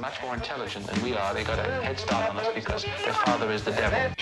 much more intelligent than we are. They got a head start on us because their father is the devil.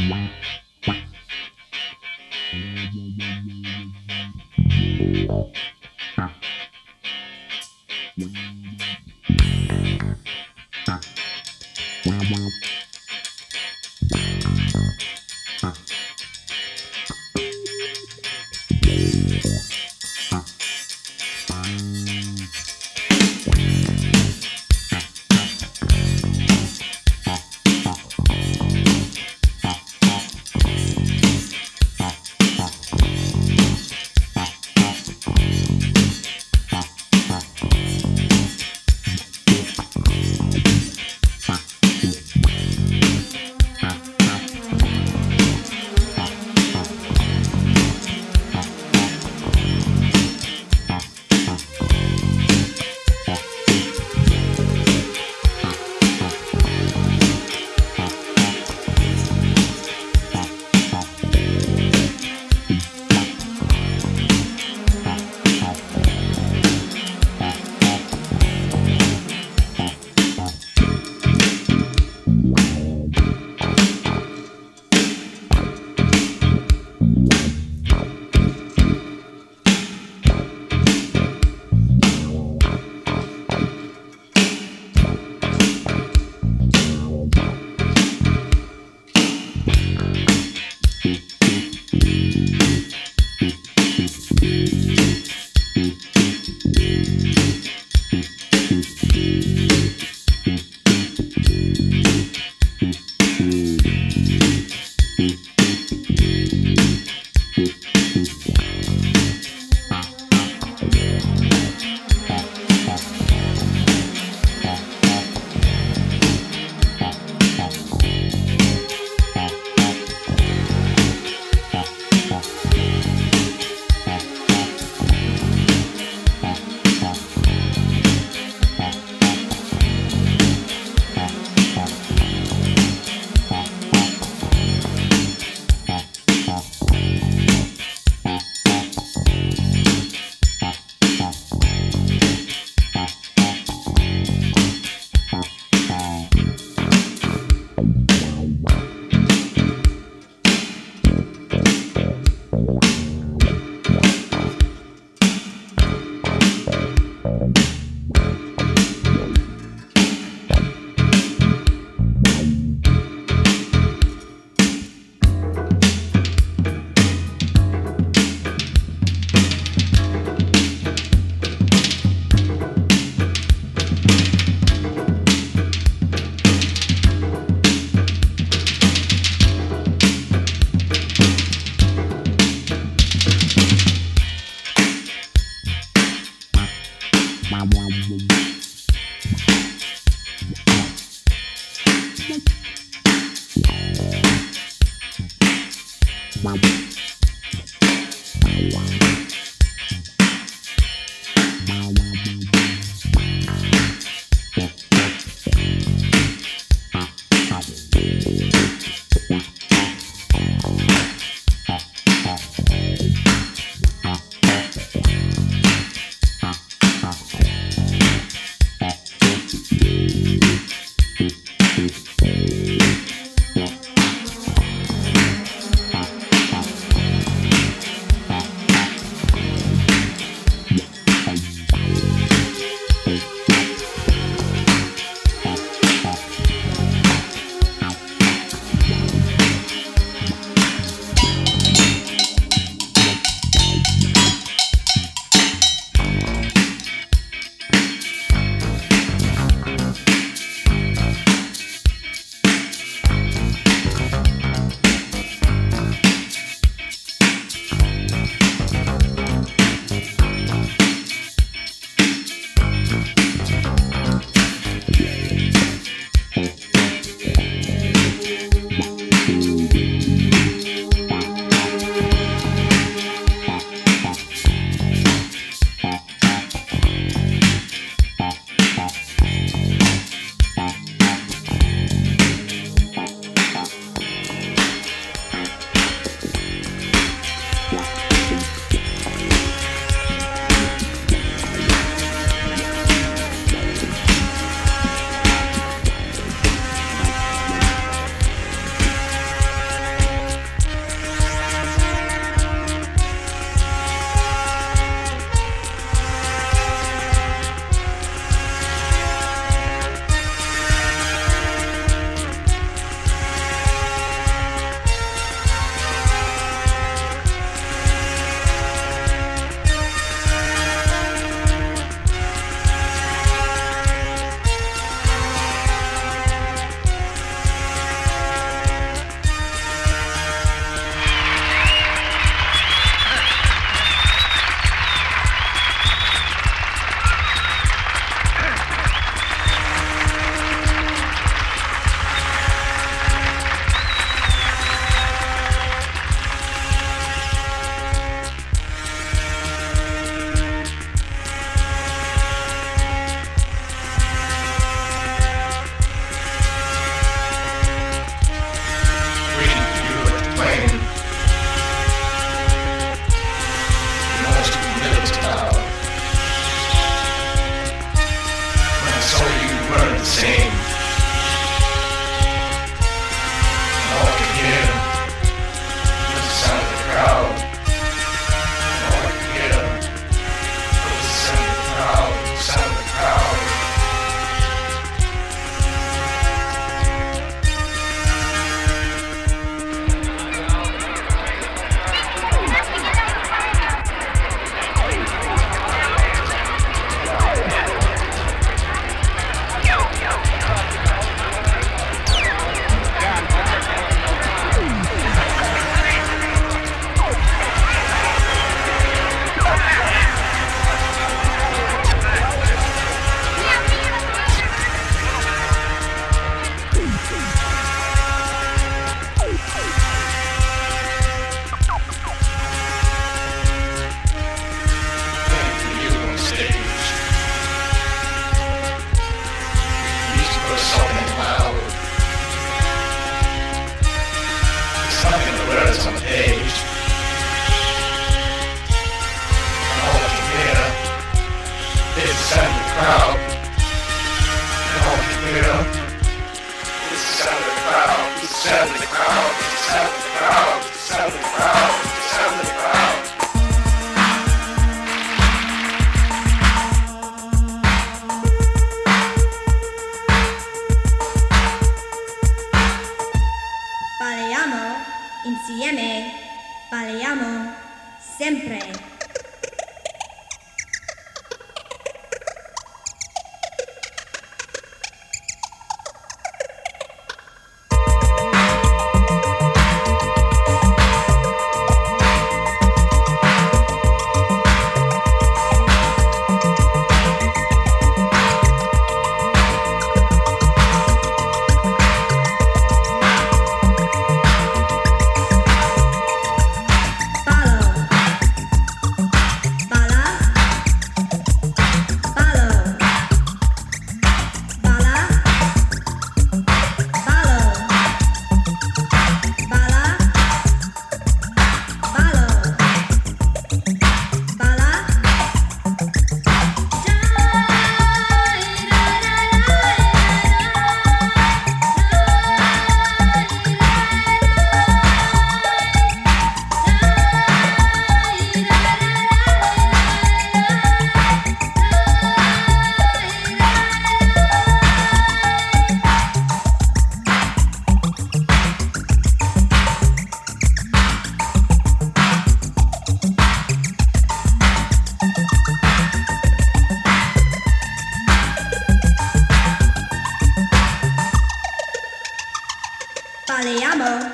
Baleamo.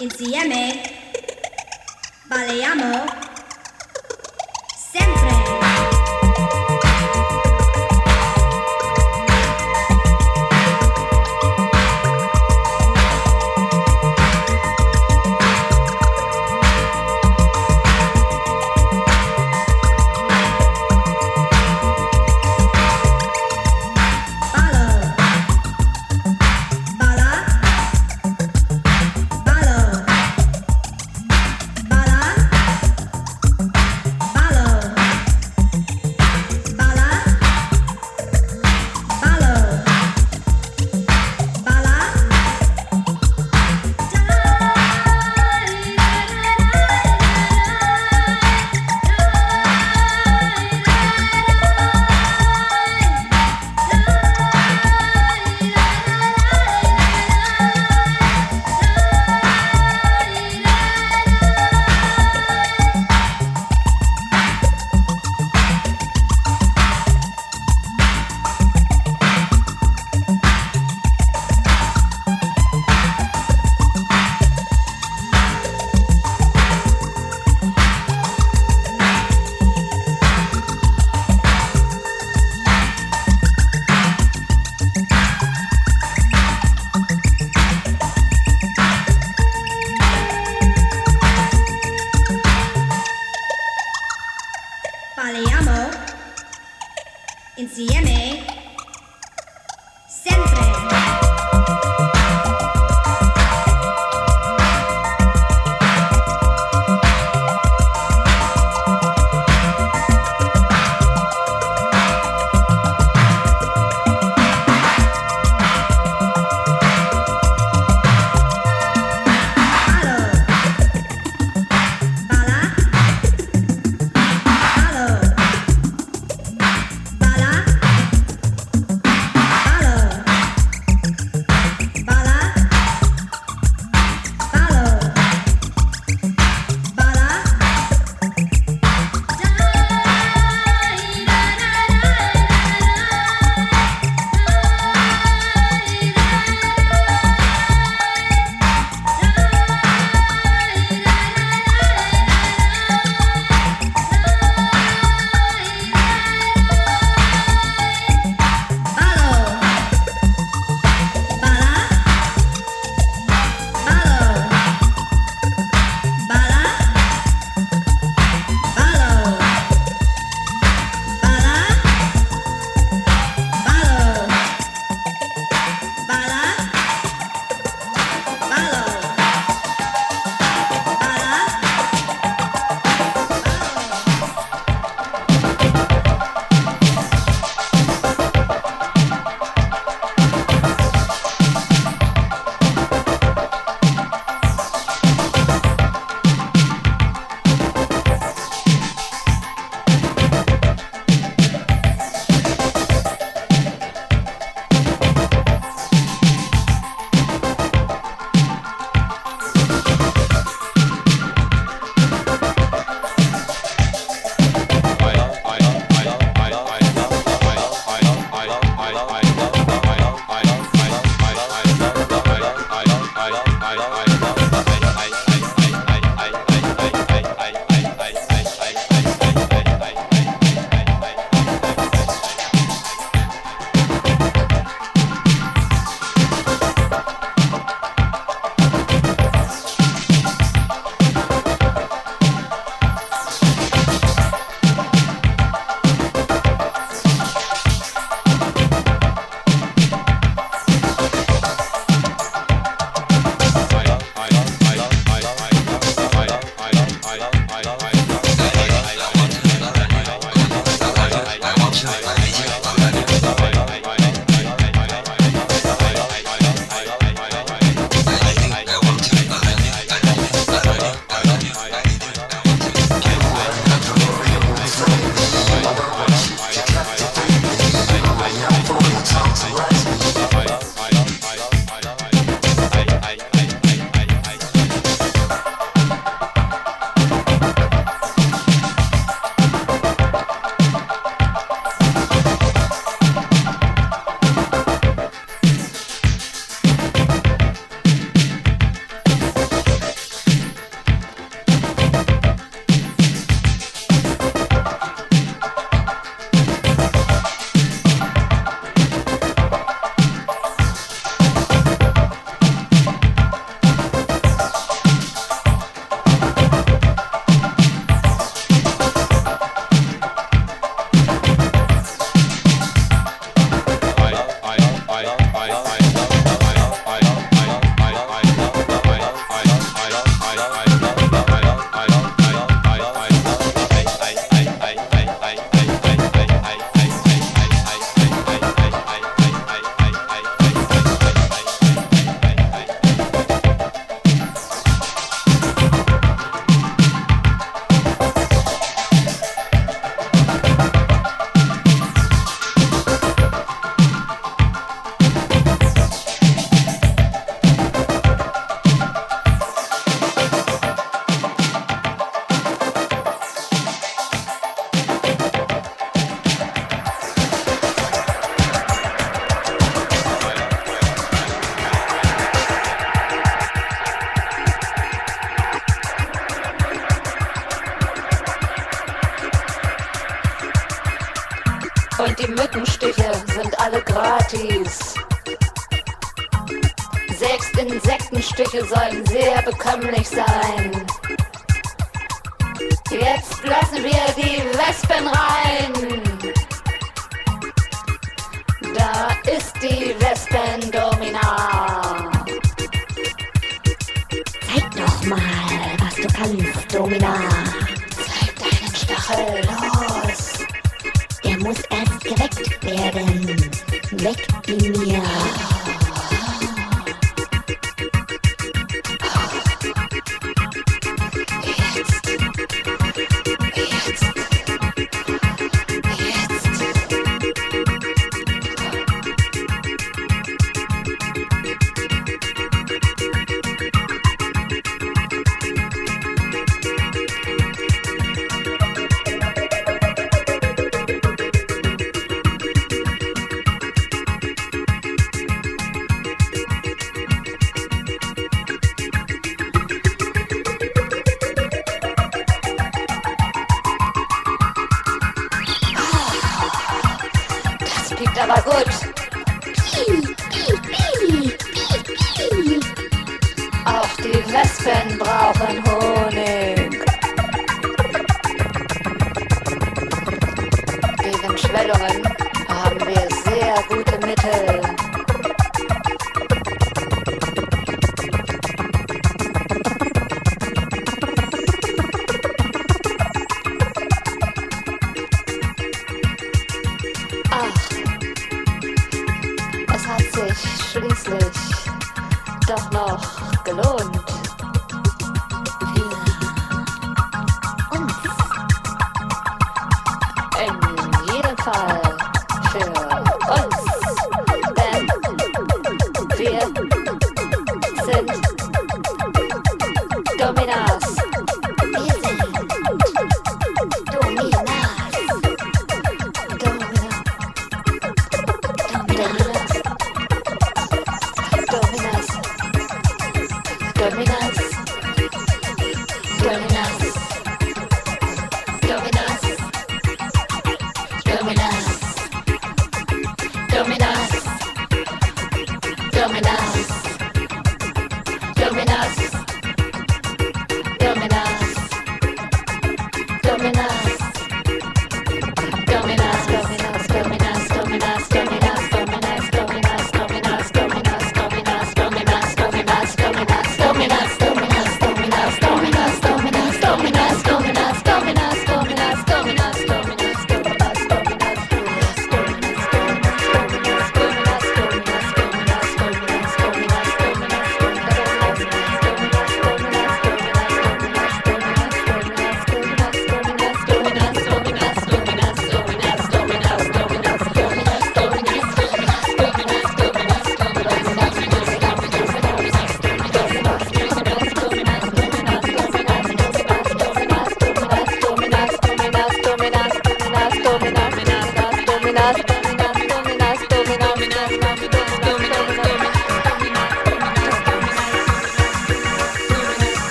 Insieme. Baleamo.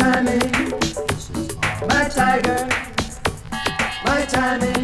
Two mechanical arms, two mechanical